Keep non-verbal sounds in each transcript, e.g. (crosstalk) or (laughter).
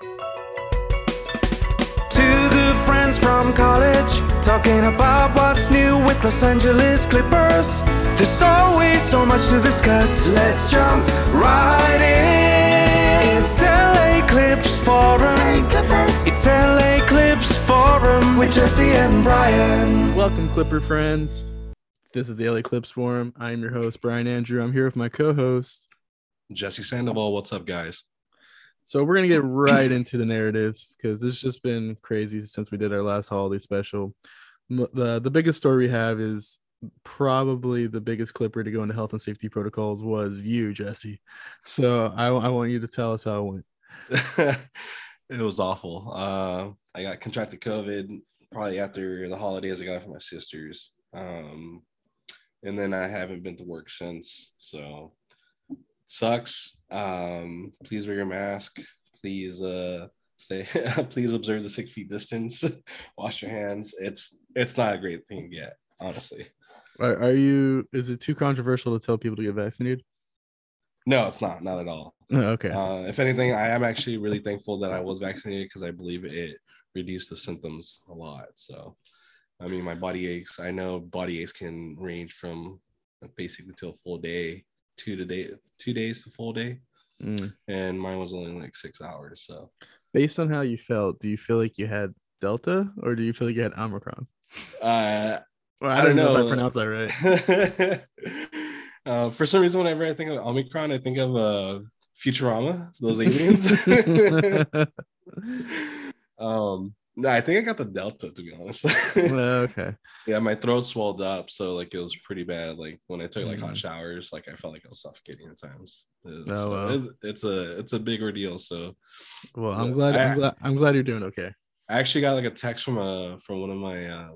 Two good friends from college talking about what's new with Los Angeles Clippers. There's always so much to discuss. Let's jump right in. It's LA Clips Forum. It's LA Clips Forum with Jesse and Brian. Welcome, Clipper friends. This is the LA Clips Forum. I am your host, Brian Andrew. I'm here with my co-host. Jesse Sandoval, what's up, guys? So we're gonna get (clears throat) right into the narratives because it's just been crazy since we did our last holiday special. The the biggest story we have is probably the biggest clipper to go into health and safety protocols was you, Jesse. So I, I want you to tell us how it went. (laughs) it was awful. Uh, I got contracted COVID probably after the holidays. I got it from my sisters, um, and then I haven't been to work since. So sucks. Um, please wear your mask. Please uh, stay. (laughs) please observe the six feet distance. (laughs) Wash your hands. It's it's not a great thing yet, honestly. Are, are you? Is it too controversial to tell people to get vaccinated? No, it's not. Not at all. Okay. Uh, if anything, I am actually really thankful that I was vaccinated because I believe it reduced the symptoms a lot. So, I mean, my body aches. I know body aches can range from basically to a full day, two to day, two days to full day, Mm. and mine was only like six hours. So, Based on how you felt, do you feel like you had Delta or do you feel like you had Omicron? uh, Well, I don't know if. I pronounced that right. (laughs) uh, for some reason, whenever I think of Omicron, I think of uh, Futurama, those aliens. (laughs) (laughs) um, no, I think I got the Delta to be honest. (laughs) okay. yeah, my throat swelled up, so like it was pretty bad. Like when I took like hot Mhm. showers, like I felt like I was suffocating at times. It- Oh, so wow. it- it's a it's a big ordeal. So Well, I'm glad. I- I'm glad. I'm glad you're doing okay. I actually got like a text from a from one of my uh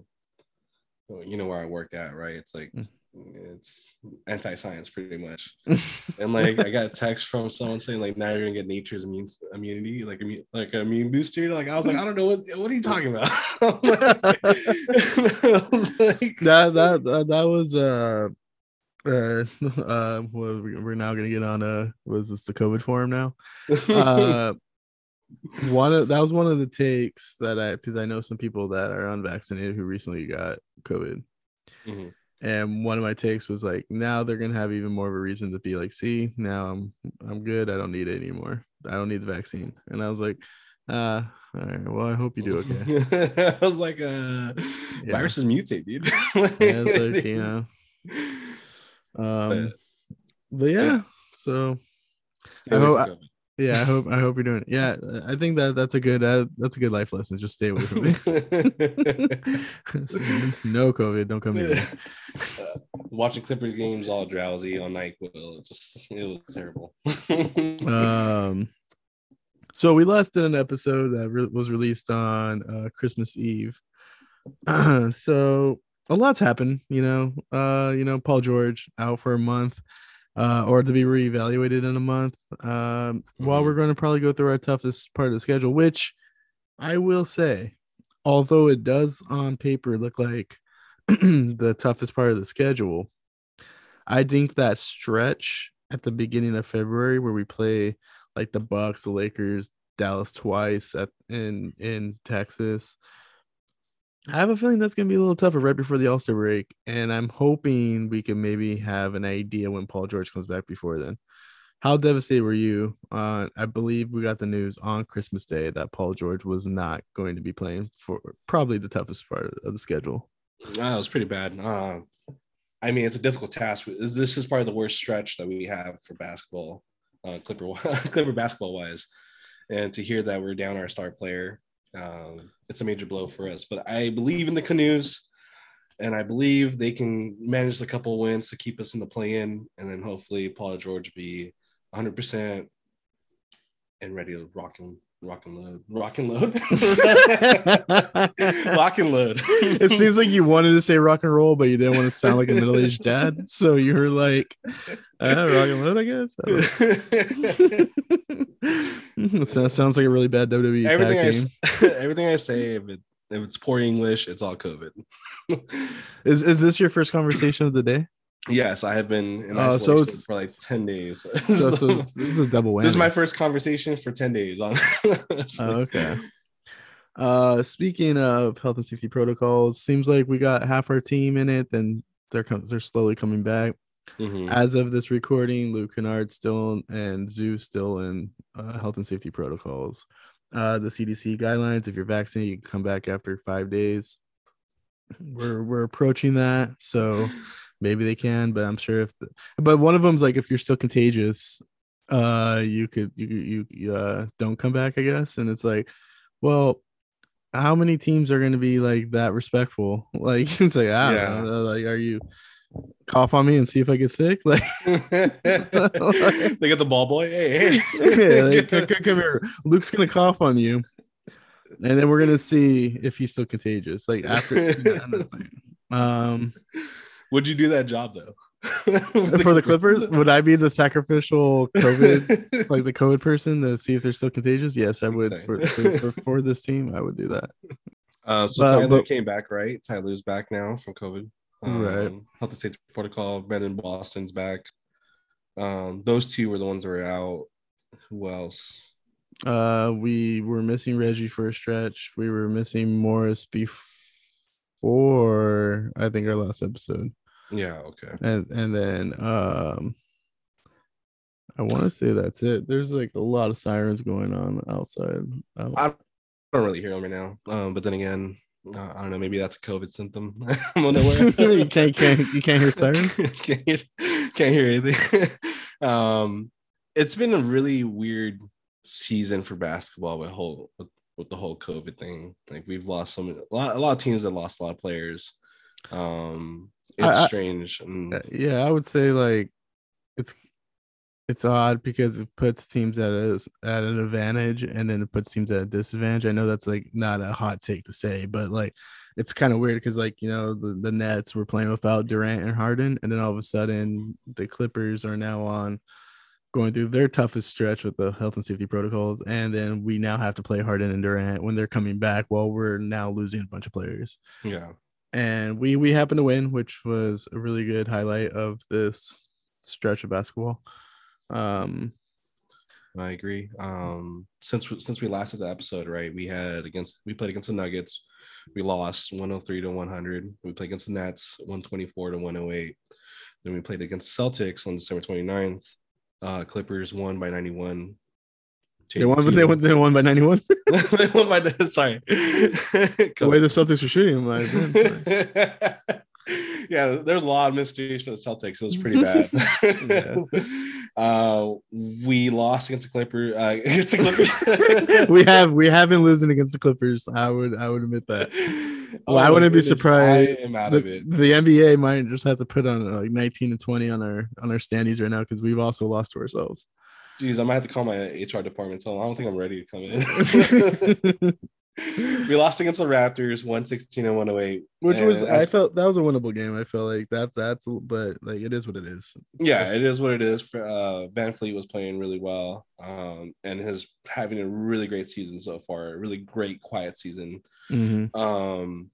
you know where I work at, right? It's like Mm. It's anti-science pretty much. (laughs) And like I got a text from someone saying like now you're gonna get nature's immune immunity, like immune like an immune booster. Like I was like, I don't know what what are you talking about? (laughs) Like, that that that, that was uh uh (laughs) uh well, we're now gonna get on uh was this the COVID forum now? Uh one of that was one of the takes that I because I know some people that are unvaccinated who recently got COVID. Mhm. And one of my takes was like, now they're gonna have even more of a reason to be like, see, now I'm I'm good. I don't need it anymore. I don't need the vaccine. And I was like, uh, all right. Well, I hope you do okay. (laughs) I was like, uh, Yeah. viruses mutate, dude. (laughs) Yeah, like, you know. (laughs) Um, but yeah, yeah. so I hope-. Yeah, I hope I hope you're doing it. Yeah, I think that that's a good uh, that's a good life lesson. Just stay away from me. (laughs) (laughs) no COVID, don't come here. Uh, (laughs) watching Clipper games all drowsy on NyQuil, it just it was terrible. Um, so we last did an episode that re- was released on uh, Christmas Eve. (clears throat) so a lot's happened, you know. Uh, you know, Paul George out for a month, uh, or to be reevaluated in a month. Um, while Mhm. we're going to probably go through our toughest part of the schedule, which I will say, although it does on paper look like (clears throat) the toughest part of the schedule, I think that stretch at the beginning of February where we play like the Bucks, the Lakers, Dallas twice at in in Texas. I have a feeling that's gonna be a little tougher right before the All Star break, and I'm hoping we can maybe have an idea when Paul George comes back before then. How devastated were you? Uh, I believe we got the news on Christmas Day that Paul George was not going to be playing for probably the toughest part of the schedule. Ah, it was pretty bad. Uh, I mean, it's a difficult task. This is probably the worst stretch that we have for basketball, uh, Clipper (laughs) Clipper basketball wise, and to hear that we're down our star player, um, it's a major blow for us. But I believe in the Canoes, and I believe they can manage a couple wins to keep us in the play-in, and then hopefully Paul George be 100 percent and ready to rock and rock and load, rock and load, (laughs) rock and load. it seems like you wanted to say rock and roll, but you didn't want to sound like a middle aged dad. So you were like, uh, rock and load, I guess. I (laughs) that sounds like a really bad WWE everything I, team. (laughs) everything I say, if it if it's poor English, it's all COVID. Is is this your first conversation of the day? Yes, I have been in Oh, so it's- for like 10 days. (laughs) So, so this is a double whammy. this is my first conversation for 10 days on (laughs) Oh, okay. Uh, speaking of health and safety protocols, seems like we got half our team in it, and they're com- they're slowly coming back. Mhm. As of this recording, Luke Kennard still and Zoo still in uh, health and safety protocols. Uh, the CDC guidelines: if you're vaccinated, you can come back after five days. We're we're approaching that, so maybe they can, but I'm sure if. The, but one of them's like if you're still contagious, uh, you could you you, uh don't come back, I guess, and it's like, well. How many teams are going to be like that respectful? (laughs) Like (laughs) it's like I don't Yeah. know. Like, are you cough on me and see if I get sick? (laughs) Like, they get the ball boy. Hey, hey. yeah, like, come, come- come here. Luke's gonna cough on you, and then we're gonna see if he's still contagious. Like after, um, Would you do that job though? (laughs) for the Clippers, would I be the sacrificial COVID, like the COVID person, to see if they're still contagious? Yes, I would. For, for, for, for this team, I would do that. Uh, so But- Tyler but- came back, right? Tyler's back now from COVID. Right. Um, Health and safety protocol. Brandon Boston's back. Um, those two were the ones that were out. Who else? Uh, we were missing Reggie for a stretch. We were missing Morris before I think our last episode. Yeah. Okay. and and then um i want to say that's it there's like a lot of sirens going on outside Um, I don't really hear them right now. Um, but then again, uh, I don't know. Maybe that's a COVID symptom. (laughs) I'm unaware. (laughs) you can't, can't you can't hear sirens (laughs) can't, hear, can't hear anything. um, it's been a really weird season for basketball with whole with, with the whole COVID thing. Like we've lost some a lot, a lot of teams that lost a lot of players. Um, it's I- strange. And, Uh, yeah i would say like it's it's odd because it puts teams at a, at an advantage and then it puts teams at a disadvantage i know that's like not a hot take to say but like it's kind of weird because like you know the, the nets were playing without durant and harden and then all of a sudden the clippers are now on going through their toughest stretch with the health and safety protocols and then we now have to play harden and durant when they're coming back while we're now losing a bunch of players yeah. And we we happened to win, which was a really good highlight of this stretch of basketball. Um, I agree. Um, since since we last did the episode, right? We had against we played against the Nuggets. We lost 103 to 100. We played against the Nets 124 to 108. Then we played against the Celtics on December 29th. Uh, Clippers won by 91. They won, but they 82. won, they won by ninety one. (laughs) They won by sorry. the way the Celtics were shooting, my (laughs) opinion. yeah, there's a lot of mysteries for the Celtics. It was pretty (laughs) bad. uh, we lost against the Clippers. Uh, against the Clippers. we have we have been losing against the Clippers. I would I would admit that. Well, I wouldn't be surprised. I am out The, of it. the NBA might just have to put on like nineteen and twenty on our on our standings right now because we've also lost to ourselves. Jeez, I might have to call my HR department. Tell them I don't think I'm ready to come in. (laughs) we lost against the Raptors, 116 and 108. Which was I felt that was a winnable game. I felt like that's that's but like it is what it is. yeah, it is what it is. Uh, VanVleet was playing really well, um, and has having a really great season so far. A really great, quiet season. Mhm. Um,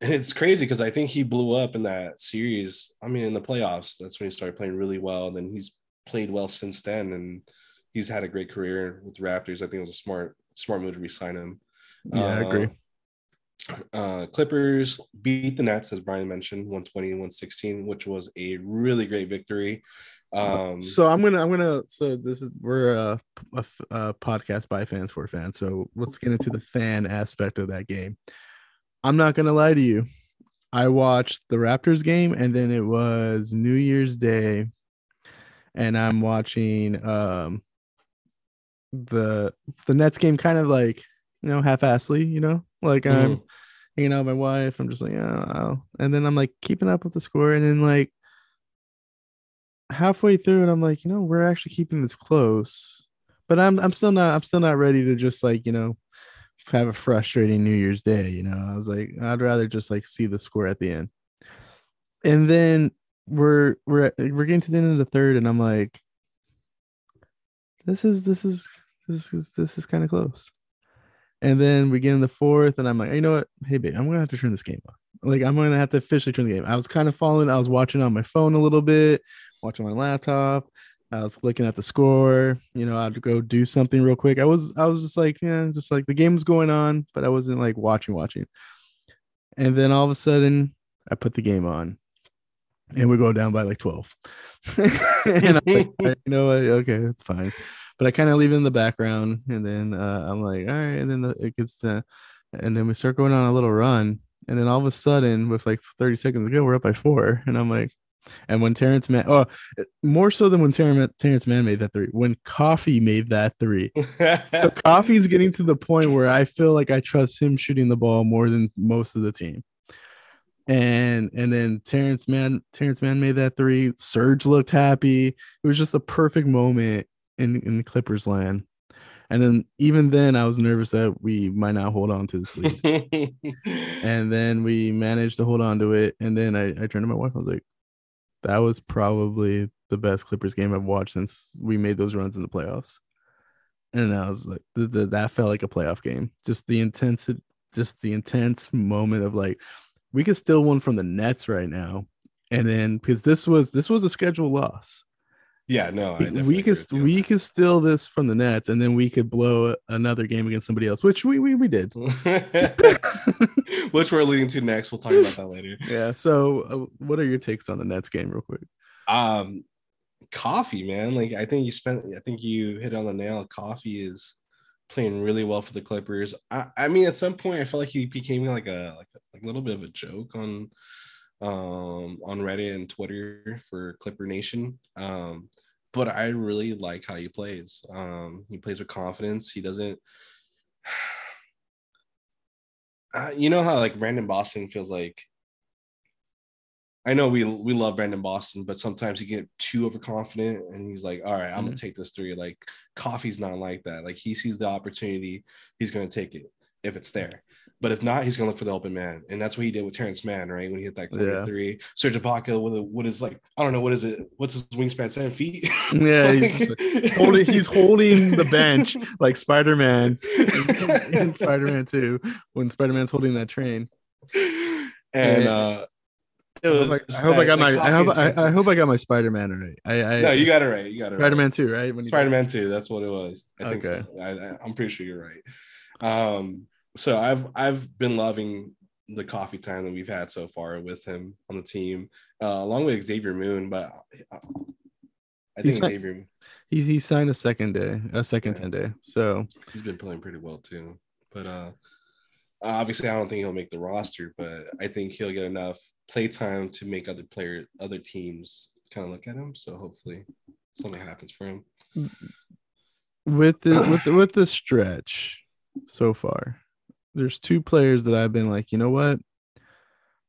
and it's crazy because I think he blew up in that series. I mean, in the playoffs, that's when he started playing really well. And then he's played well since then, and he's had a great career with the Raptors. I think it was a smart, smart move to resign him. Yeah, I agree. Uh, Clippers beat the Nets, as Brian mentioned, 120 and 116, which was a really great victory. Um, so I'm gonna I'm gonna so this is we're a, a, a podcast by fans for fans. So let's get into the fan aspect of that game. I'm not gonna lie to you. I watched the Raptors game and then it was New Year's Day, and I'm watching um the the Nets game kind of like you know half-assly, you know, like I'm hanging out with my wife. I'm just like, oh, and then I'm like keeping up with the score, and then like halfway through and I'm like, you know, we're actually keeping this close. But I'm I'm still not I'm still not ready to just like, you know, have a frustrating New Year's Day, you know. I was like, I'd rather just like see the score at the end. And then we're we're we're getting to the end of the third and I'm like this is this is this is this is kind of close. And then we get in the fourth and I'm like, you know what? Hey babe, I'm gonna have to turn this game off. Like I'm gonna have to officially turn the game. I was kind of following. I was watching on my phone a little bit, watching my laptop. I was looking at the score. You know, I'd go do something real quick. I was I was just like, yeah, just like the game was going on, but I wasn't like watching watching. And then all of a sudden, I put the game on, and we go down by like twelve. (laughs) and I'm like, (laughs) you know what? Okay, it's fine. But I kind of leave it in the background, and then uh, I'm like, all right. And then the, it gets to, and then we start going on a little run, and then all of a sudden, with like 30 seconds to go, we're up by four, and I'm like, and when Terrence Mann, oh, more so than when Terrence, Terrence Mann made that three, when Coffey made that three, (laughs) so Coffey's getting to the point where I feel like I trust him shooting the ball more than most of the team. And and then Terrence Mann Terrence Mann made that three. Serge looked happy. It was just a perfect moment in in Clippers land. And then even then, I was nervous that we might not hold on to this (laughs) lead. and then we managed to hold on to it. And then I, I turned to my wife. I was like, that was probably the best Clippers game I've watched since we made those runs in the playoffs. And I was like, the, the, that felt like a playoff game. Just the intense, just the intense moment of like, we could steal one from the Nets right now. And then because this was this was a scheduled loss. yeah, no, I We, definitely we agree could we could steal this from the Nets, and then we could blow another game against somebody else, which we we, we did. (laughs) Which we're leading to next. We'll talk about that later. (laughs) Yeah. So, uh, what are your takes on the Nets game, real quick? Um, Coffey, man. Like I think you spent. I think you hit on the nail. Coffey is playing really well for the Clippers. I, I mean, at some point, I felt like he became like a like a, like little bit of a joke on um on Reddit and Twitter for Clipper Nation. Um, but I really like how he plays. Um, he plays with confidence. He doesn't. (sighs) Uh, you know how like Brandon Boston feels like I know we we love Brandon Boston, but sometimes he get too overconfident and he's like, all right, I'm gonna take this three. Like Coffey's not like that. Like he sees the opportunity, he's gonna take it if it's there. But if not, he's gonna look for the open man. And that's what he did with Terrence Mann, right? When he hit that corner Yeah. three. Serge Ibaka with a what is like, I don't know, what is it? What's his wingspan? Seven feet? Yeah, he's (laughs) like holding he's holding the bench like Spider-Man (laughs) in Spider-Man 2 when Spider-Man's holding that train. and Yeah. uh hope I, I, hope I got my I hope I. I hope I got my Spider-Man right. I, I no, you got it right. You got it right. Spider-Man 2, right? When he does- Spider-Man 2, that's what it was. I think Okay. so. I, I'm pretty sure you're right. Um, so I've I've been loving the Coffey time that we've had so far with him on the team, uh, along with Xavier Moon. But uh, I He's think not- Xavier He he signed a second day, a second Yeah. 10 day. So he's been playing pretty well too. But uh, obviously, I don't think he'll make the roster, but I think he'll get enough play time to make other player other teams kind of look at him. So hopefully, something happens for him. with the with the, with the stretch so far, there's two players that I've been like, you know what?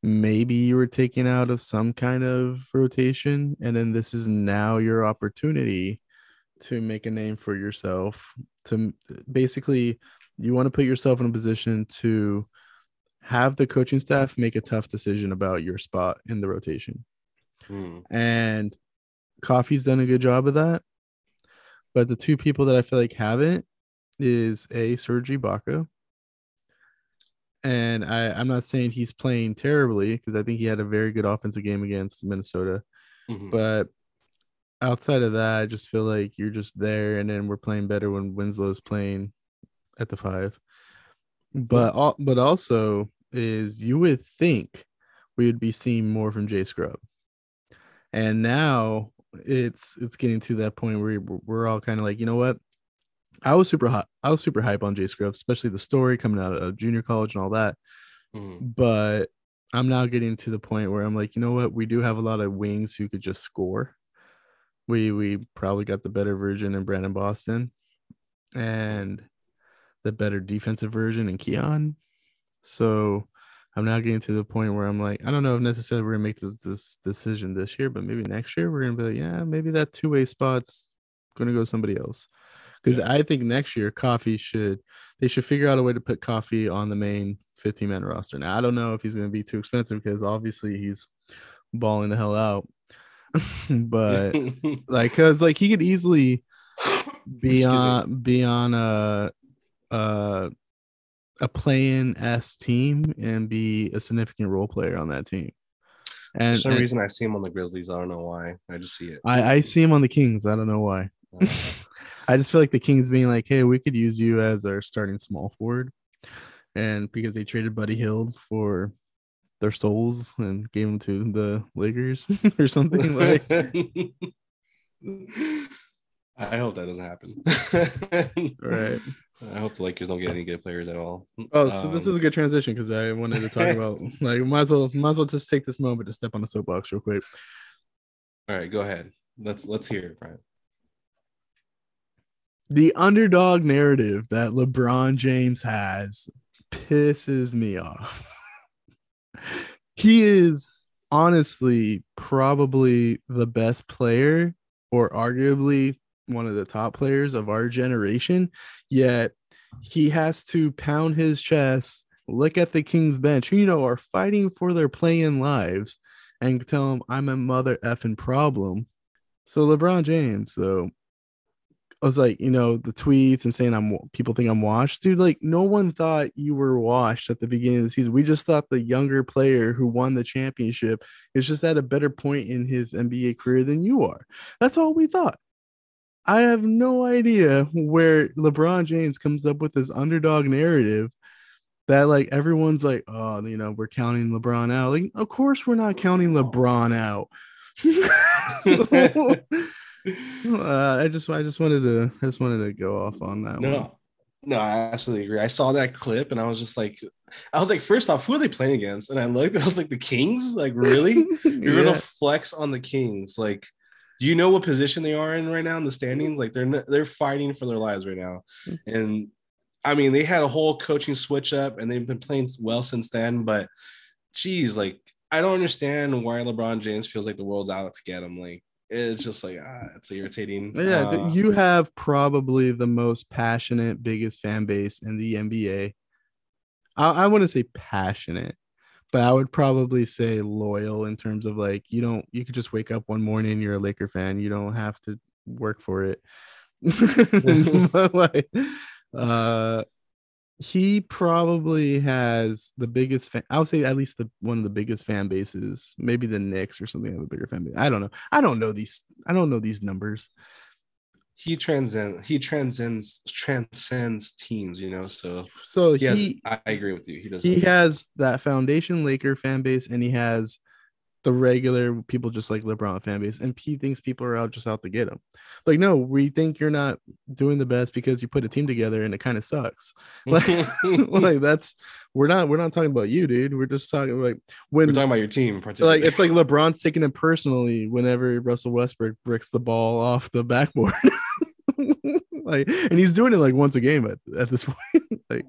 Maybe you were taken out of some kind of rotation, and then this is now your opportunity to make a name for yourself. To basically, you want to put yourself in a position to have the coaching staff make a tough decision about your spot in the rotation. Hmm. And Coffey's done a good job of that. But the two people that I feel like haven't is a Serge Ibaka. And I, I'm not saying he's playing terribly because I think he had a very good offensive game against Minnesota. Mhm. But outside of that, I just feel like you're just there, and then we're playing better when Winslow's playing at the five. But al- but also is you would think we would be seeing more from Jay Scrubb, and now it's it's getting to that point where we're, all kind of like, you know what? I was super hot. I was super hype on Jay Scrubb, especially the story coming out of junior college and all that Mhm. but I'm now getting to the point where I'm like, you know what? We do have a lot of wings who could just score. We we probably got the better version in Brandon Boston, and the better defensive version in Keon. So I'm now getting to the point where I'm like, I don't know if necessarily we're gonna make this, this decision this year, but maybe next year we're gonna be like, yeah, maybe that two way spot's gonna go somebody else. Because I think next year Coffey should they should figure out a way to put Coffey on the main 15 man roster. Now I don't know if he's going to be too expensive because obviously he's balling the hell out. (laughs) but (laughs) like, cause like he could easily be Excuse me. on be on a uh a play-in S team and be a significant role player on that team. And For some and reason, I see him on the Grizzlies. I don't know why. I just see it. I, I see him on the Kings. I don't know why. Uh, (laughs) I just feel like the Kings being like, hey, we could use you as our starting small forward. And because they traded Buddy Hield for their souls and gave them to the Lakers (laughs) or something (laughs) like I hope that doesn't happen. right. I hope the Lakers don't get any good players at all. Oh, so this Um, is a good transition because I wanted to talk (laughs) about like might as well might as well just take this moment to step on the soapbox real quick. all right. Go ahead. Let's let's hear it, Brian. The underdog narrative that LeBron James has pisses me off. (laughs) he is honestly probably the best player or arguably one of the top players of our generation, yet he has to pound his chest, look at the Kings bench, who you know are fighting for their play-in lives, and tell him I'm a mother effing problem. So LeBron James, though, I was like, you know, the tweets and saying I'm people think I'm washed, dude. Like, no one thought you were washed at the beginning of the season. We just thought the younger player who won the championship is just at a better point in his NBA career than you are. That's all we thought. I have no idea where LeBron James comes up with this underdog narrative that like everyone's like, oh, you know, we're counting LeBron out. Like, of course we're not counting LeBron out. (laughs) (laughs) uh, I just I just wanted to I just wanted to go off on that one. No, no, I absolutely agree. I saw that clip and I was just like, I was like, first off, who are they playing against? And I looked, and (laughs) I was like, the Kings. Like, really? You're Yeah. gonna flex on the Kings? Like, do you know what position they are in right now in the standings? Like, they're they're fighting for their lives right now, and I mean, they had a whole coaching switch up, and they've been playing well since then. But, geez, like, I don't understand why LeBron James feels like the world's out to get him. Like, it's just like ah, it's irritating. Yeah, Uh, you have probably the most passionate, biggest fan base in the NBA. I, I wouldn't say passionate, but I would probably say loyal in terms of like you don't you could just wake up one morning you're a Laker fan. You don't have to work for it. (laughs) but like, uh, he probably has the biggest fan. I would say at least the one of the biggest fan bases. Maybe the Knicks or something have a bigger fan base. I don't know. I don't know these. I don't know these numbers. He transcends he transcends transcends teams you know so So he, he I, I agree with you he does he has that foundation Laker fan base, and he has the regular people just like LeBron fan base, and he thinks people are out just out to get him. Like, no, we think you're not doing the best because you put a team together and it kind of sucks. (laughs) Like, (laughs) like that's we're not we're not talking about you, dude. We're just talking like when we're talking about your team like it's like LeBron's taking it personally whenever Russell Westbrook bricks the ball off the backboard. (laughs) like and he's doing it like once a game at, at this (laughs) point. like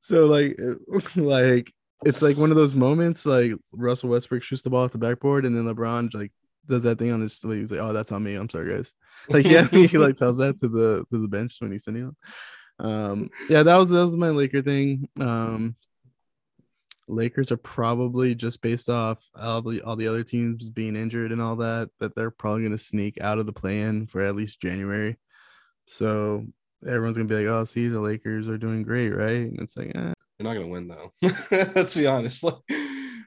so like (laughs) like it's like one of those moments like Russell Westbrook shoots the ball off the backboard and then LeBron like does that thing on his like, he's like, oh that's on me. I'm sorry guys. (laughs) Like yeah, he like tells that to the to the bench when he's sitting on. Um yeah, that was that was my Laker thing. Um Lakers are probably just based off all the all the other teams being injured and all that that they're probably going to sneak out of the play-in for at least January. So everyone's gonna be like, "Oh, see, the Lakers are doing great, right?" And it's like, eh. You're not gonna win though. (laughs) Let's be honest. Like,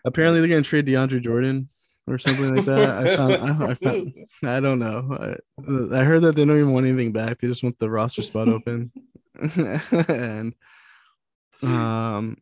apparently they're gonna trade DeAndre Jordan or something like that. I found, I, I found, (laughs) I don't know. I, I heard that they don't even want anything back. They just want the roster spot open, (laughs) and um,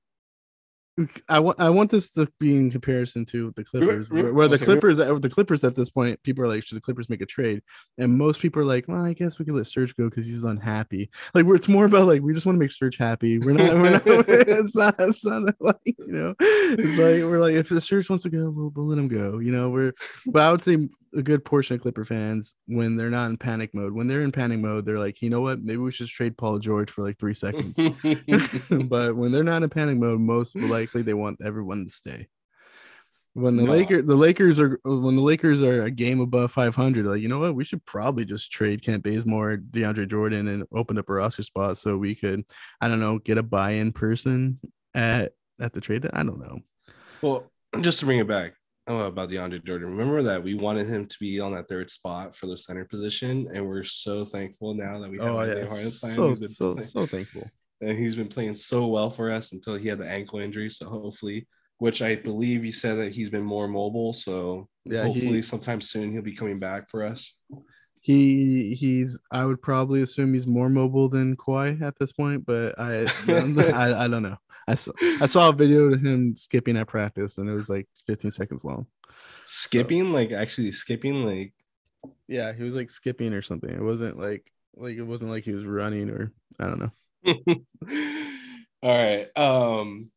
I want I want this to be in comparison to the Clippers, where, where the okay, Clippers, uh, the Clippers at this point, people are like, should the Clippers make a trade? And most people are like, well, I guess we could let Serge go because he's unhappy. Like, where it's more about like we just want to make Serge happy. We're not, we're not. (laughs) it's not. It's not like you know. It's like we're like if the Serge wants to go, we'll, we'll let him go. You know, we're. But I would say a good portion of Clipper fans, when they're not in panic mode, when they're in panic mode, they're like, you know what? Maybe we should just trade Paul George for like three seconds. (laughs) (laughs) but when they're not in panic mode, most likely they want everyone to stay. When the No. Lakers, the Lakers are when the Lakers are a game above 500, like you know what, we should probably just trade Kent Bazemore, DeAndre Jordan, and open up a roster spot so we could, I don't know, get a buy-in person at at the trade. I don't know. well, just to bring it back oh, about DeAndre Jordan. Remember that we wanted him to be on that third spot for the center position, and we're so thankful now that we have Oh Isaiah yeah, Hartenstein. so so playing- so thankful. and he's been playing so well for us until he had the ankle injury. So hopefully, which I believe you said that he's been more mobile. So Yeah, hopefully, he- sometime soon he'll be coming back for us. He he's I would probably assume he's more mobile than Kawhi at this point, but I I, (laughs) I don't know. I saw, I saw a video of him skipping at practice and it was like 15 seconds long. Skipping, like actually skipping, like Yeah, he was like skipping or something. It wasn't like like it wasn't like he was running or I don't know. (laughs) All right. Um.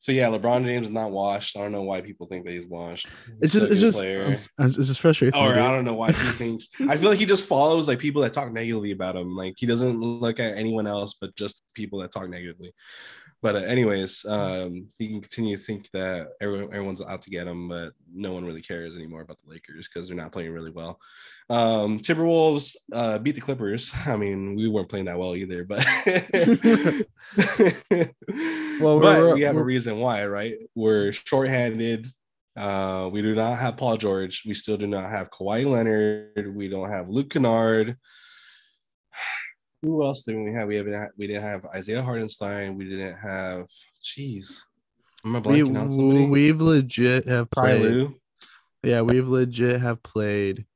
So yeah, LeBron James is not washed. I don't know why people think that he's washed. It's just it's just. I'm, I'm- it's just frustrating. or. I don't know why he thinks. I feel like he just follows like people that talk negatively about him. Like he doesn't look at anyone else but just people that talk negatively. But uh, anyways, um, he can continue to think that everyone, everyone's out to get him, but no one really cares anymore about the Lakers because they're not playing really well. Um, Timberwolves uh, beat the Clippers. (laughs) I mean, we weren't playing that well either, but (laughs) Well, (laughs) but we have a reason why, right? We're shorthanded. Uh, we do not have Paul George. We still do not have Kawhi Leonard. We don't have Luke Kennard. Who else didn't we have? We haven't. We didn't have Isaiah Hartenstein. We didn't have. Jeez, am I we, blanking on somebody? we've legit have played. Yeah, we've legit have played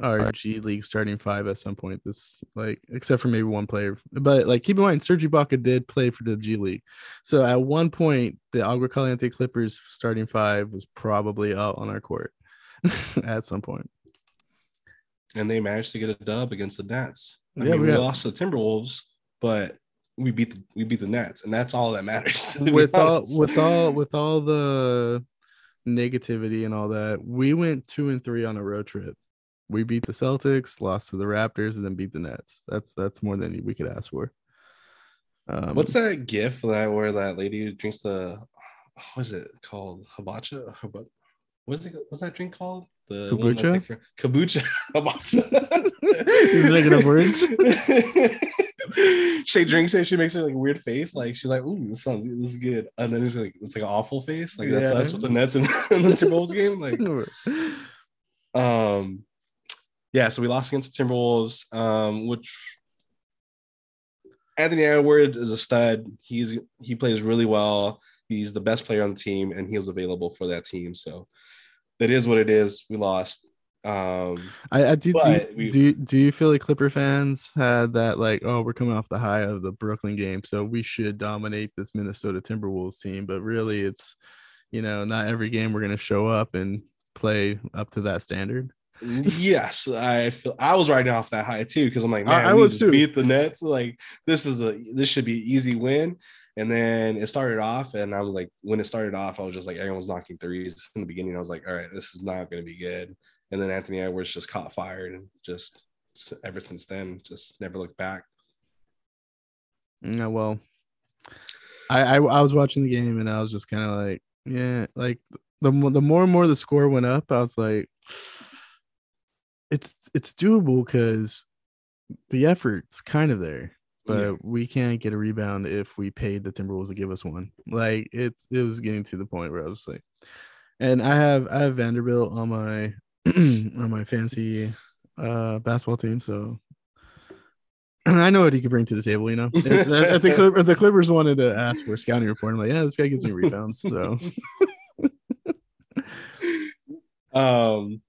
our G League starting five at some point. This like except for maybe one player, but like keep in mind, Serge Ibaka did play for the G League. So at one point, the Agua Caliente Clippers starting five was probably out on our court (laughs) at some point. and they managed to get a dub against the Nets. I Yeah, mean, we we lost to the Timberwolves, but we beat the we beat the Nets, and that's all that matters. (laughs) to with all with all with all the negativity and all that, we went two and three on a road trip. We beat the Celtics, lost to the Raptors, and then beat the Nets. That's that's more than we could ask for. Um, What's that gif that where that lady drinks the what is it called? Hibacha? Hiba- What is it? What's that drink called? The Kombucha? like for- kombucha. (laughs) He's making up words. (laughs) she drinks it. She makes her like a weird face. Like she's like, "Ooh, this sounds this is good," and then it's like it's like an awful face. Like that's Yeah. that's what the Nets and, (laughs) and the Timberwolves game. Like um, yeah, so we lost against the Timberwolves, um, which Anthony Edwards is a stud. He's he plays really well. He's the best player on the team, and he was available for that team. So that is what it is. We lost. Um, I, I do. Do, we- do you, do you feel like Clipper fans had that like, oh, we're coming off the high of the Brooklyn game, so we should dominate this Minnesota Timberwolves team? But really, it's you know, not every game we're gonna show up and play up to that standard. yes, I feel I was riding off that high too because I'm like, I- man, I we was too. beat the Nets. Like this is a this should be an easy win. And then it started off, and I was like, when it started off, I was just like, everyone's knocking threes in the beginning. I was like, all right, this is not going to be good. And then Anthony Edwards just caught fire, and just ever since then, just never looked back. Yeah, well, I, I I was watching the game and I was just kind of like, yeah, like the the more and more the score went up, I was like, it's it's doable because the effort's kind of there, but Yeah. we can't get a rebound if we paid the Timberwolves to give us one. Like it's it was getting to the point where I was like, and I have I have Vanderbilt on my (clears throat) on my fancy uh basketball team, so (clears throat) I know what he could bring to the table, you know. If, if the, Clip, if the Clippers wanted to ask for a scouting report, I'm like, yeah, this guy gives me rebounds. So (laughs) Um,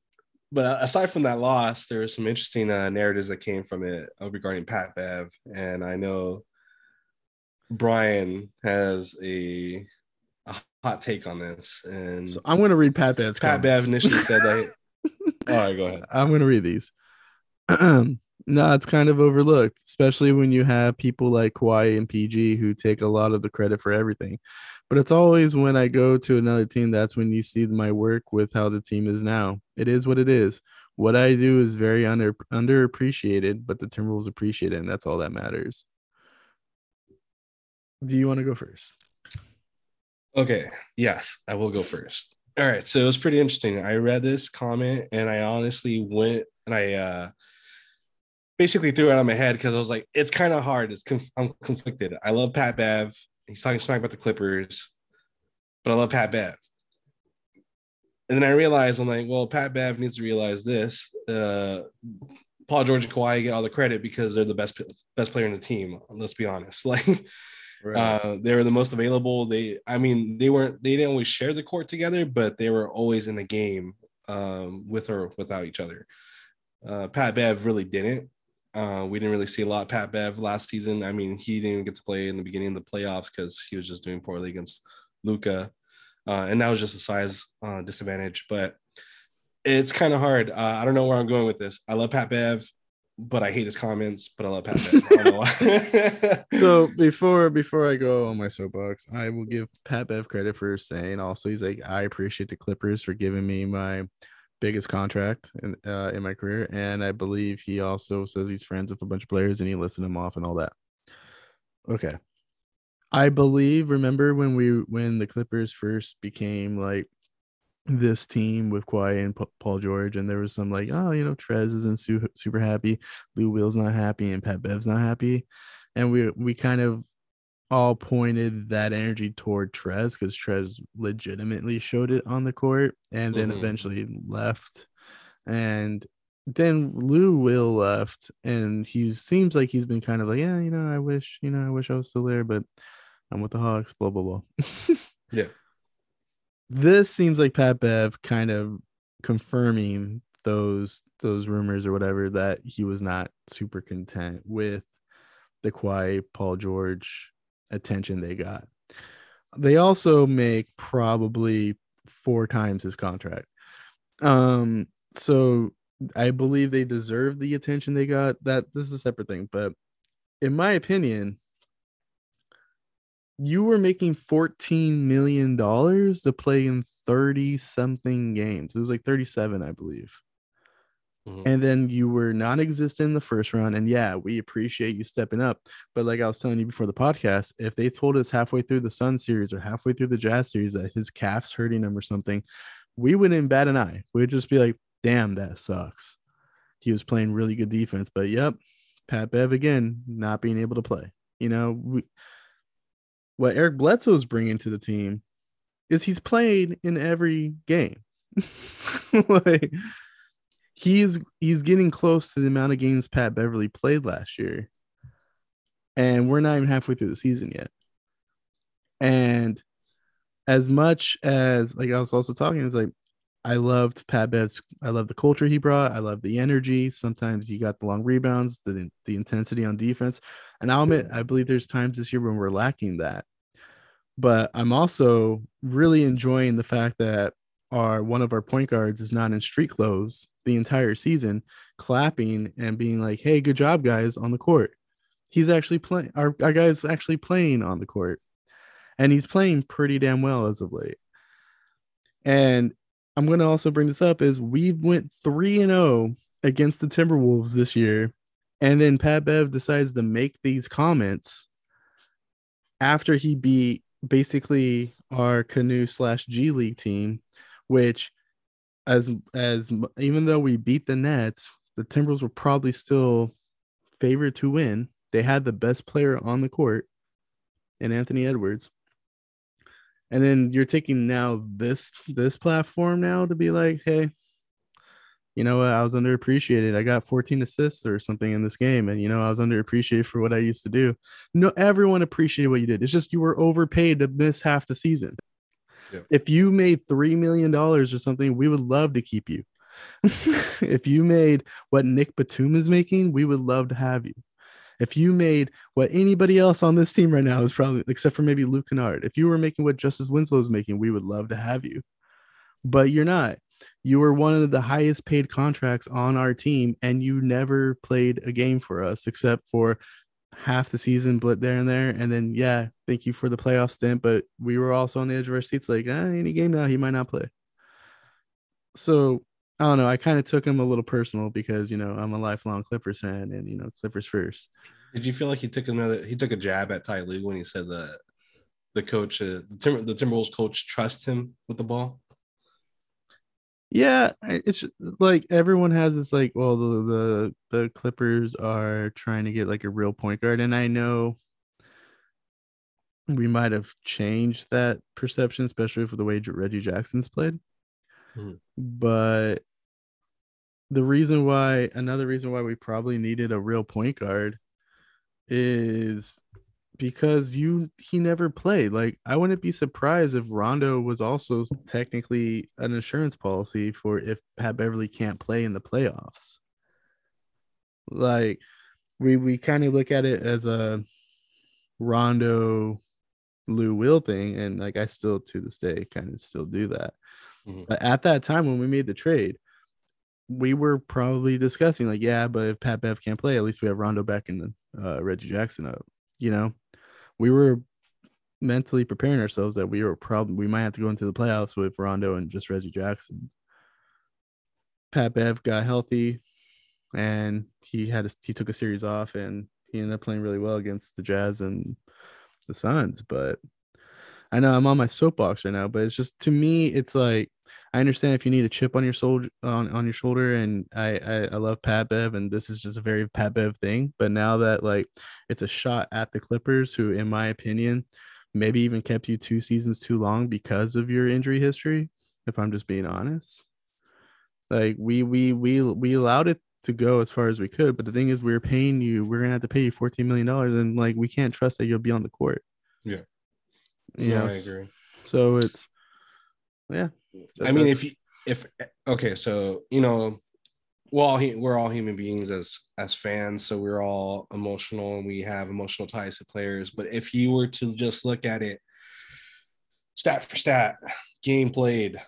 but aside from that loss, there were some interesting uh, narratives that came from it uh, regarding Pat Bev, and I know Brian has a, a hot take on this. And So I'm gonna read Pat Bev's Pat Bev initially said that. (laughs) All right, go ahead. I'm gonna read these. (clears throat) no, it's kind of overlooked, especially when you have people like Kawhi and PG who take a lot of the credit for everything. But it's always when I go to another team that's when you see my work with how the team is now. It is what it is. What I do is very under underappreciated, but the Timberwolves appreciate it, and that's all that matters. Do you want to go first? Okay, yes, I will go first. All right, so it was pretty interesting. I read this comment and I honestly went and I uh basically threw it out of my head because I was like, it's kind of hard. It's conf- I'm conflicted. I love Pat Bev. He's talking smack about the Clippers, but I love Pat Bev. And then I realized I'm like, well, Pat Bev needs to realize this. Uh, Paul George and Kawhi get all the credit because they're the best best player in the team. Let's be honest. (laughs) Like Right. uh, they were the most available. They, I mean, they weren't. They didn't always share the court together, but they were always in the game um, with or without each other. Uh, Pat Bev really didn't. Uh, we didn't really see a lot of Pat Bev last season. I mean, he didn't even get to play in the beginning of the playoffs because he was just doing poorly against Luka, uh, and that was just a size uh, disadvantage. But it's kind of hard. Uh, I don't know where I'm going with this. I love Pat Bev, but I hate his comments. But I love Pat Bev. (laughs) So before before I go on my soapbox, I will give Pat Bev credit for saying also he's like I appreciate the Clippers for giving me my biggest contract in uh, in my career, and I believe he also says he's friends with a bunch of players and he listed them off and all that. Okay, I believe. Remember when we when the Clippers first became like this team with Kawhi and Pa- Paul George, and there was some like, oh, you know, Trez isn't su- super happy, Lou Will's not happy, and Pat Bev's not happy, and we we kind of all pointed that energy toward Trez because Trez legitimately showed it on the court, and then Mhm. eventually left, and then Lou Will left, and he seems like he's been kind of like, yeah, you know, I wish, you know, I wish I was still there, but I'm with the Hawks, blah blah blah. (laughs) Yeah. This seems like Pat Bev kind of confirming those those rumors or whatever that he was not super content with the Kawhi Paul George attention they got. They also make probably four times his contract. Um, so I believe they deserve the attention they got. That this is a separate thing, but in my opinion, you were making 14 million dollars to play in 30 something games. It was like 37, I believe. Mhm. And then you were non-existent in the first round. And yeah, we appreciate you stepping up. But like I was telling you before the podcast, if they told us halfway through the Sun series or halfway through the Jazz series that his calf's hurting him or something, we wouldn't bat an eye. We'd just be like, damn, that sucks. He was playing really good defense. But yep, Pat Bev again, not being able to play. You know, we, what Eric Bledsoe is bringing to the team is he's played in every game. (laughs) like he's he's getting close to the amount of games Pat Beverly played last year. And we're not even halfway through the season yet. And as much as like I was also talking, it's like I loved Pat Bev's. I love the culture he brought. I love the energy. Sometimes you got the long rebounds, the the intensity on defense. And I'll admit, I believe there's times this year when we're lacking that. But I'm also really enjoying the fact that our one of our point guards is not in street clothes the entire season, clapping and being like, "Hey, good job, guys!" on the court. He's actually playing. Our our guy's actually playing on the court, and he's playing pretty damn well as of late. And I'm going to also bring this up is we went 3 and 0 against the Timberwolves this year and then Pat Bev decides to make these comments after he beat basically our canoe slash G League team, which as as even though we beat the Nets, the Timberwolves were probably still favored to win. They had the best player on the court and Anthony Edwards. And then you're taking now this this platform now to be like hey you know what? I was underappreciated. I got 14 assists or something in this game and you know i was underappreciated for what i used to do. No everyone appreciated what you did. It's just you were overpaid to miss half the season If you made three million dollars or something we would love to keep you (laughs) if you made what nick batum is making we would love to have you if you made what anybody else on this team right now is probably, except for maybe Luke Kennard, if you were making what Justice Winslow is making, we would love to have you. But you're not. You were one of the highest paid contracts on our team, and you never played a game for us except for half the season, blip there and there. And then, yeah, thank you for the playoff stint. But we were also on the edge of our seats, like, ah, any game now, he might not play. So I don't know. I kind of took him a little personal because you know I'm a lifelong Clippers fan, and you know Clippers first. Did you feel like he took another? He took a jab at Ty Lue when he said that the coach, uh, the, Timber, the Timberwolves coach, trusts him with the ball. Yeah, it's like everyone has this like, well, the, the the Clippers are trying to get like a real point guard, and I know we might have changed that perception, especially for the way Reggie Jackson's played. Mhm. But the reason why another reason why we probably needed a real point guard is because you he never played. Like I wouldn't be surprised if Rondo was also technically an insurance policy for if Pat Beverly can't play in the playoffs. Like we we kind of look at it as a Rondo Lou Will thing, and like I still to this day kind of still do that. Mhm. But at that time when we made the trade, we were probably discussing like, yeah, but if Pat Bev can't play, at least we have Rondo back and uh, Reggie Jackson up. You know, we were mentally preparing ourselves that we were probably we might have to go into the playoffs with Rondo and just Reggie Jackson. Pat Bev got healthy, and he had a, he took a series off, and he ended up playing really well against the Jazz and the Suns. But I know I'm on my soapbox right now, but it's just to me, it's like I understand if you need a chip on your shoulder on, on your shoulder, and I, I I love Pat Bev, and this is just a very Pat Bev thing. But now that like it's a shot at the Clippers, who, in my opinion, maybe even kept you two seasons too long because of your injury history. If I'm just being honest, like we we we we allowed it to go as far as we could, but the thing is, we are paying you. We're gonna have to pay you 14 million dollars, and like we can't trust that you'll be on the court. Yeah. You Yeah, know, I agree. So it's yeah. I mean, if you if okay, so you know, we're all we're all human beings as as fans, so we're all emotional and we have emotional ties to players. But if you were to just look at it, stat for stat, game played,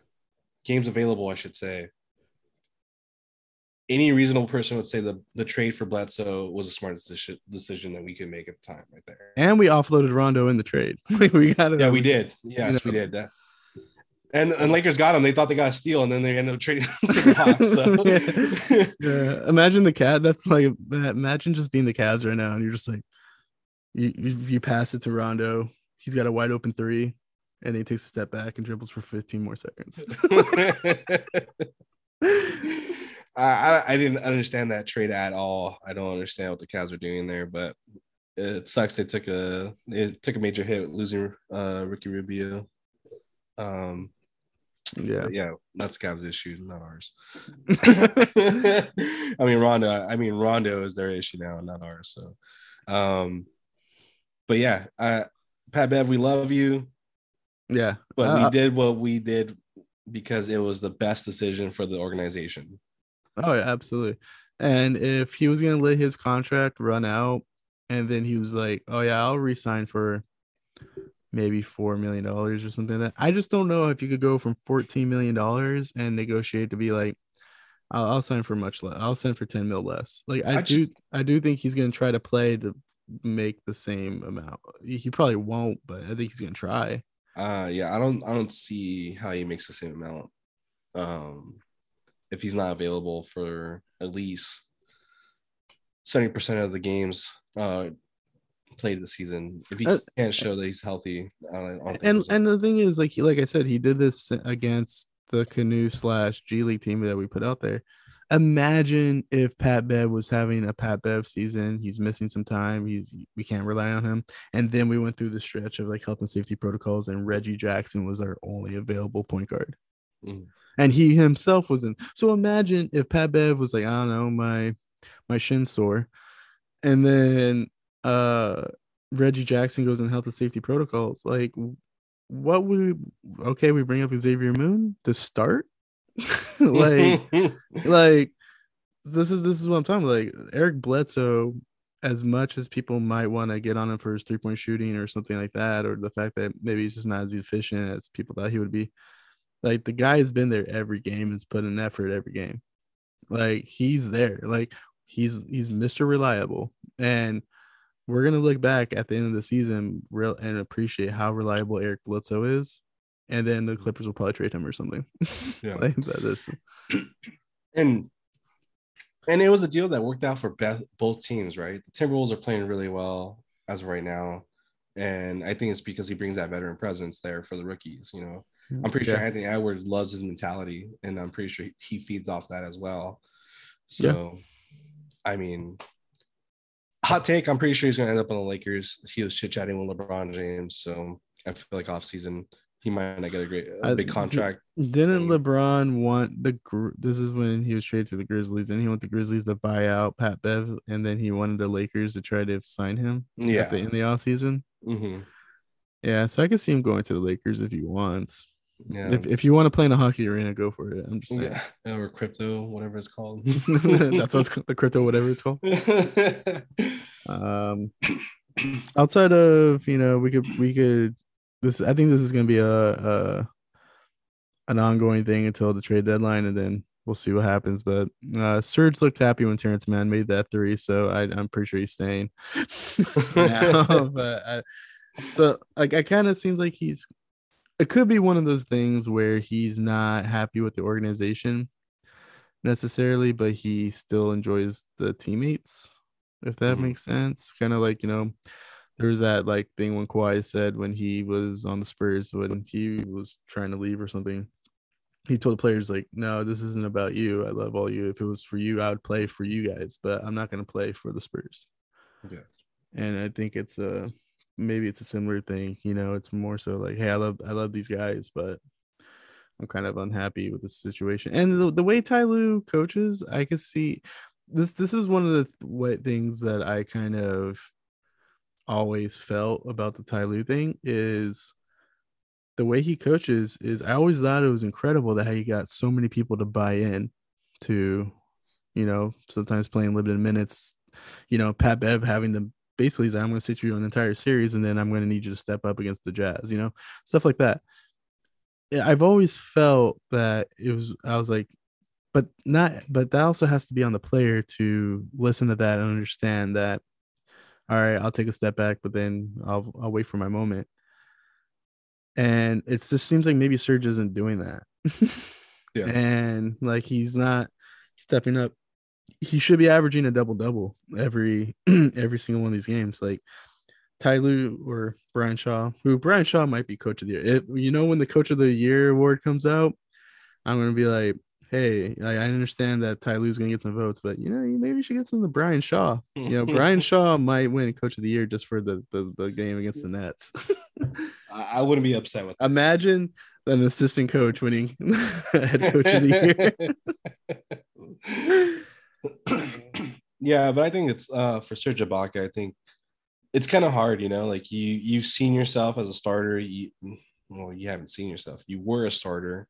games available, I should say. Any reasonable person would say the the trade for Bledsoe was the smartest decision, decision that we could make at the time, right there. and we offloaded Rondo in the trade. (laughs) We got it. Yeah, we did. Yes, we know. did that. And and Lakers got him. They thought they got a steal, and then they ended up trading to the Hawks. So (laughs) Yeah. Imagine the cat. That's like imagine just being the Cavs right now, and you're just like, you you, pass it to Rondo. He's got a wide open three, and he takes a step back and dribbles for 15 more seconds. (laughs) I, I didn't understand that trade at all. I don't understand what the Cavs are doing there, but it sucks. They took a they took a major hit losing uh Ricky Rubio. Um, yeah. but yeah, that's Cavs' issue, not ours. (laughs) I mean Rondo. I mean Rondo is their issue now, not ours. So, um, but yeah, uh, Pat Bev, we love you, Yeah. but Uh, we did what we did because it was the best decision for the organization. Oh yeah, absolutely. And if he was gonna let his contract run out, and then he was like, "Oh yeah, I'll resign for maybe four million dollars or something like that," I just don't know if you could go from fourteen million dollars and negotiate to be like, "I'll, I'll sign for much less. I'll sign for ten mil less." Like I, I do, just- I do think he's gonna try to play to make the same amount. He probably won't, but I think he's gonna try. Uh, yeah, I don't I don't see how he makes the same amount. Um, if he's not available for at least seventy percent of the games uh played this season, if he Uh, can't show that he's healthy, I don't, I don't and and the thing is like he, like i said he did this against the canoe slash g league team that we put out there. Imagine if pat bev was having a pat bev season. He's missing some time. He's we can't rely on him. And then we went through the stretch of like health and safety protocols and reggie jackson was our only available point guard. Mhm. and he himself was in. So imagine if pat bev was like i don't know my my shin sore. And then uh Reggie Jackson goes in health and safety protocols. Like, what would we? Okay, we bring up Xavier Moon to start. (laughs) like, (laughs) like this is this is what I'm talking about. Like Eric Bledsoe, as much as people might want to get on him for his three point shooting or something like that, or the fact that maybe he's just not as efficient as people thought he would be. Like the guy has been there every game, has put an effort every game. Like he's there. Like he's he's Mr. Reliable. And we're gonna look back at the end of the season real and appreciate how reliable Eric Bledsoe is. And then the mm-hmm. Clippers will probably trade him or something. (laughs) Yeah. like that is (clears throat) and and it was a deal that worked out for both teams, right? The Timberwolves are playing really well as of right now, and I think it's because he brings that veteran presence there for the rookies. You know, mm, I'm pretty sure Anthony Edwards loves his mentality, and I'm pretty sure he feeds off that as well. So, I mean, hot take. I'm pretty sure he's going to end up on the Lakers. He was chit chatting with LeBron James, so I feel like off season he might not get a great a big contract. Didn't. LeBron want the? This is when he was traded to the Grizzlies, and he wanted the Grizzlies to buy out Pat Bev, and then he wanted the Lakers to try to sign him Yeah. the, in the offseason. hmm Yeah, so I can see him going to the Lakers if he wants. Yeah. If if you want to play in a hockey arena, go for it. I'm just saying. yeah. (laughs) Or crypto, whatever it's called. That's what's called, the crypto, whatever it's called. (laughs) Um, outside of you know, we could we could this. I think this is gonna be a, a an ongoing thing until the trade deadline, and then we'll see what happens. But uh, Serge looked happy when Terrence Mann made that three, so I, I'm pretty sure he's staying. now, (laughs) but I, so like, I kind of seems like he's. It could be one of those things where he's not happy with the organization necessarily, but he still enjoys the teammates, if that Mhm. makes sense. Kind of like, you know, there was that like thing when Kawhi said when he was on the Spurs when he was trying to leave or something. He told the players like, "No, this isn't about you. I love all you. If it was for you, I would play for you guys, but I'm not going to play for the Spurs." Yeah. And I think it's a maybe it's a similar thing. You know, it's more so like, "Hey, I love I love these guys, but I'm kind of unhappy with the situation." And the, the way Ty coaches, I could see this. This is one of the what things that I kind of always felt about the Ty thing is the way he coaches is I always thought it was incredible that how he got so many people to buy in to, you know, sometimes playing limited minutes, you know, Pat Bev having to basically say, I'm going to sit you an entire series and then I'm going to need you to step up against the Jazz, you know, stuff like that. I've always felt that it was, I was like, but not, but that also has to be on the player to listen to that and understand that all right, I'll take a step back, but then I'll I'll wait for my moment. And it just seems like maybe Serge isn't doing that. Yeah. (laughs) And like he's not stepping up. He should be averaging a double double every (clears throat) every single one of these games. Like Ty Lue or Brian Shaw, who Brian Shaw might be coach of the year. It, you know, when the coach of the year award comes out, I'm gonna be like, hey, I, I understand that Ty Lue's gonna get some votes, but you know, maybe you should get some to Brian Shaw. You know, Brian (laughs) Shaw might win coach of the year just for the the, the game against the Nets. (laughs) I, I wouldn't be upset with that. Imagine an assistant coach winning (laughs) head coach of the year. Yeah, but I think it's uh for Serge Ibaka, I think it's kind of hard, you know, like you you've seen yourself as a starter. You well, you haven't seen yourself. You were a starter.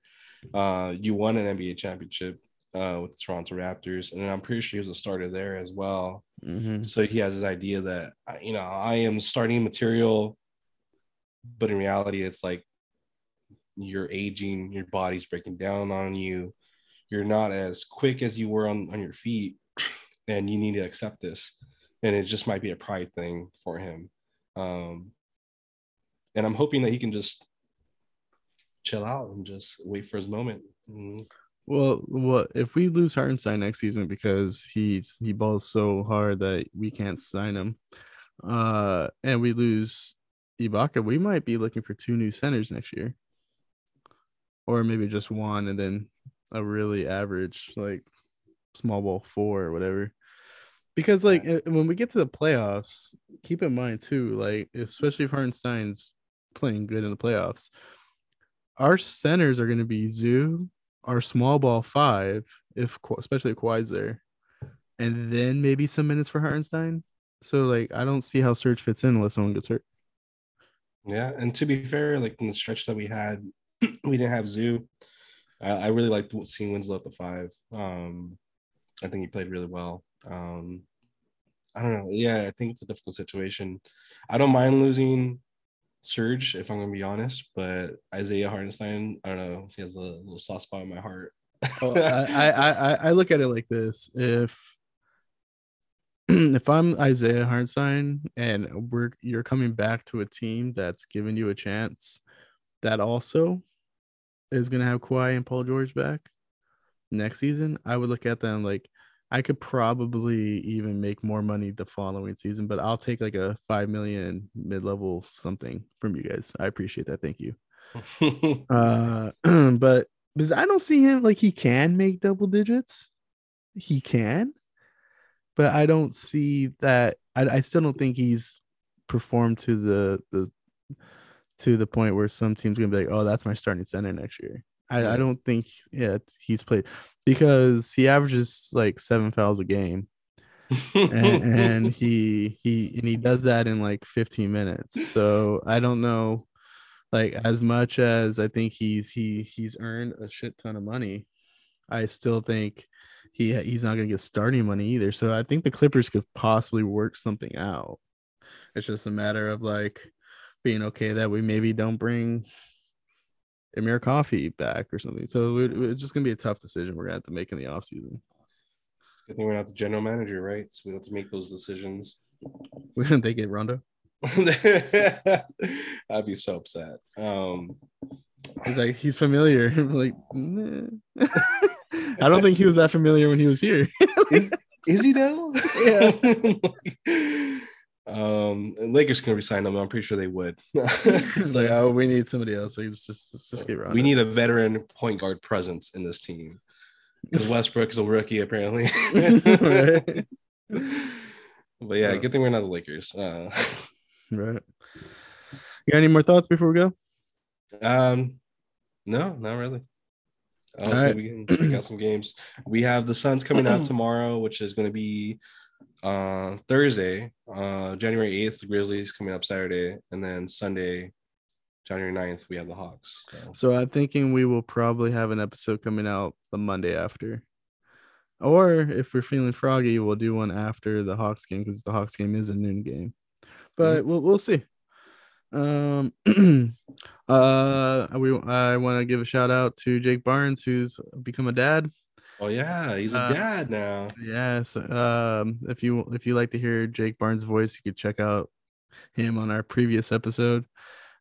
Uh you won an NBA championship uh with the Toronto Raptors, and I'm pretty sure he was a starter there as well. Mhm. So he has this idea that you know, I am starting material, but in reality, it's like you're aging, your body's breaking down on you, you're not as quick as you were on, on your feet, and you need to accept this. And it just might be a pride thing for him. Um, and I'm hoping that he can just chill out and just wait for his moment. Mm. Well, what if we lose Hartenstein next season because he's he balls so hard that we can't sign him, uh, and we lose Ibaka, we might be looking for two new centers next year, or maybe just one and then a really average like small ball four or whatever. Because like uh, when we get to the playoffs, keep in mind too, like especially if Hartenstein's playing good in the playoffs, our centers are going to be Zoo, our small ball five, if especially if Kawhi's there, and then maybe some minutes for Hartenstein. So like I don't see how Serge fits in unless someone gets hurt. Yeah, and to be fair, like in the stretch that we had, (clears throat) we didn't have Zoo. I, I really liked seeing Winslow at the five. Um, I think he played really well. Um, I don't know. Yeah, I think it's a difficult situation. I don't mind losing Serge if I'm gonna be honest, but Isaiah Hartenstein, I don't know, he has a little soft spot in my heart. Oh, I, I (laughs) I I look at it like this: if (clears throat) if I'm Isaiah Hartenstein and we're you're coming back to a team that's giving you a chance, that also is gonna have Kawhi and Paul George back next season, I would look at them like I could probably even make more money the following season, but I'll take like a five million mid level something from you guys. I appreciate that. Thank you. (laughs) Uh, (clears throat) but because I don't see him like he can make double digits, he can, but I don't see that. I, I still don't think he's performed to the the to the point where some teams gonna be like, "Oh, that's my starting center next year." I, I don't think yeah he's played because he averages like seven fouls a game, and, and (laughs) he he and he does that in like 15 minutes. So I don't know, like as much as I think he's he he's earned a shit ton of money, I still think he he's not gonna get starting money either. So I think the Clippers could possibly work something out. It's just a matter of like being okay that we maybe don't bring Amir Coffey back or something. So it's just gonna be a tough decision we're gonna have to make in the offseason. It's good thing we're not the general manager, right? So we don't have to make those decisions. Gonna take it Rondo. (laughs) I'd be so upset. Um, He's like he's familiar. (laughs) I'm like, nah. (laughs) I don't think he was that familiar when he was here. is, is he though? Yeah. Um, Lakers can resign him. I'm pretty sure they would. (laughs) He's like, oh, we need somebody else. So just just just, Rondo. we need a veteran point guard presence in this team. (laughs) Because Westbrook is a rookie, apparently. right. (laughs) But yeah, Yeah. good thing we're not the Lakers. Uh, Right. You got any more thoughts before we go? um, no, not really. All right. we can check out some games. We have the Suns coming out (clears throat) tomorrow, which is going to be uh Thursday, uh January 8th. Grizzlies coming up Saturday, and then Sunday, January 9th, we have the Hawks. So, So I'm thinking we will probably have an episode coming out the Monday after. Or if we're feeling froggy, we'll do one after the Hawks game because the Hawks game is a noon game. But we'll we'll see. Um (clears throat) uh we I want to give a shout out to Jake Barnes who's become a dad. Oh yeah, he's a Uh, dad now. Yes. Um if you if you like to hear Jake Barnes' voice, you could check out him on our previous episode.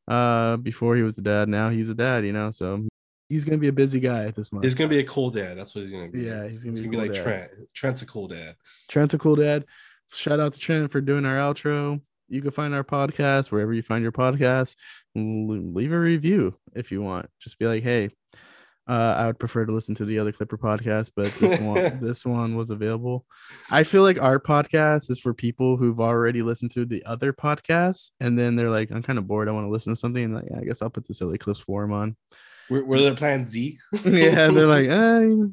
Uh before he was a dad, now he's a dad, you know, so he's gonna be a busy guy this month. He's gonna be a cool dad. That's what he's gonna be. Yeah, he's gonna be a be cool like dad. Trent. Trent's a cool dad. Trent's a cool dad. Shout out to Trent for doing our outro. You can find our podcast wherever you find your podcast. Leave a review if you want. Just be like, hey, uh, I would prefer to listen to the other Clipper podcast, but this (laughs) one, this one was available. I feel like our podcast is for people who've already listened to the other podcasts, and then they're like, I'm kind of bored. I want to listen to something. And like, yeah, I guess I'll put this LA Clips forum on. Were, were there plan Z? yeah, they're like, (laughs) eh,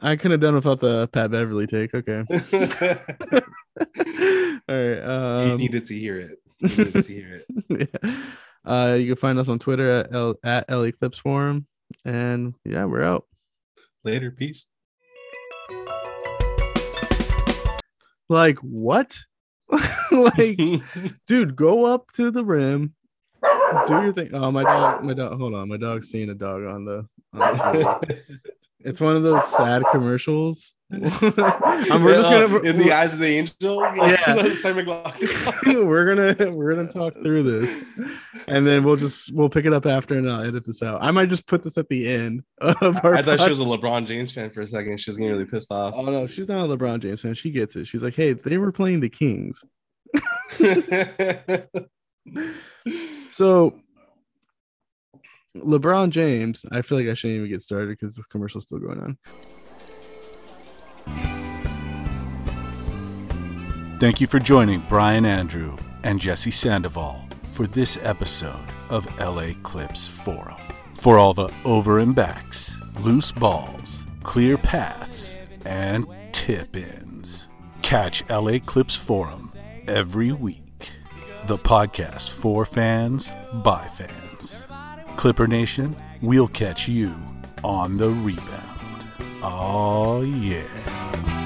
I could have done without the Pat Beverly take. Okay. (laughs) All right. you Um, needed to hear it. You needed to hear it. yeah. Uh, you can find us on Twitter at L at LA Clips Forum, and yeah, we're out. Later, peace. Like what? (laughs) like, (laughs) dude, go up to the rim, do your thing. Oh, my dog, my dog. Hold on, my dog's seeing a dog on the. On the (laughs) it's one of those sad commercials. We're just Uh, gonna in the eyes of the angel. (laughs) Yeah. (laughs) (laughs) We're gonna we're gonna talk through this and then we'll just we'll pick it up after and i'll edit this out i might just put this at the end of our I thought she was a LeBron James fan for a second. She was getting really pissed off. oh no she's not a lebron james fan she gets it she's like hey they were playing the kings so lebron james i feel like i shouldn't even get started because the commercial's still going on Thank you for joining Brian Andrew and Jesse Sandoval for this episode of LA Clips Forum. For all the over and backs, loose balls, clear paths, and tip ins. Catch LA Clips Forum every week. The podcast for fans by fans. Clipper Nation, we'll catch you on the rebound. Oh, yeah.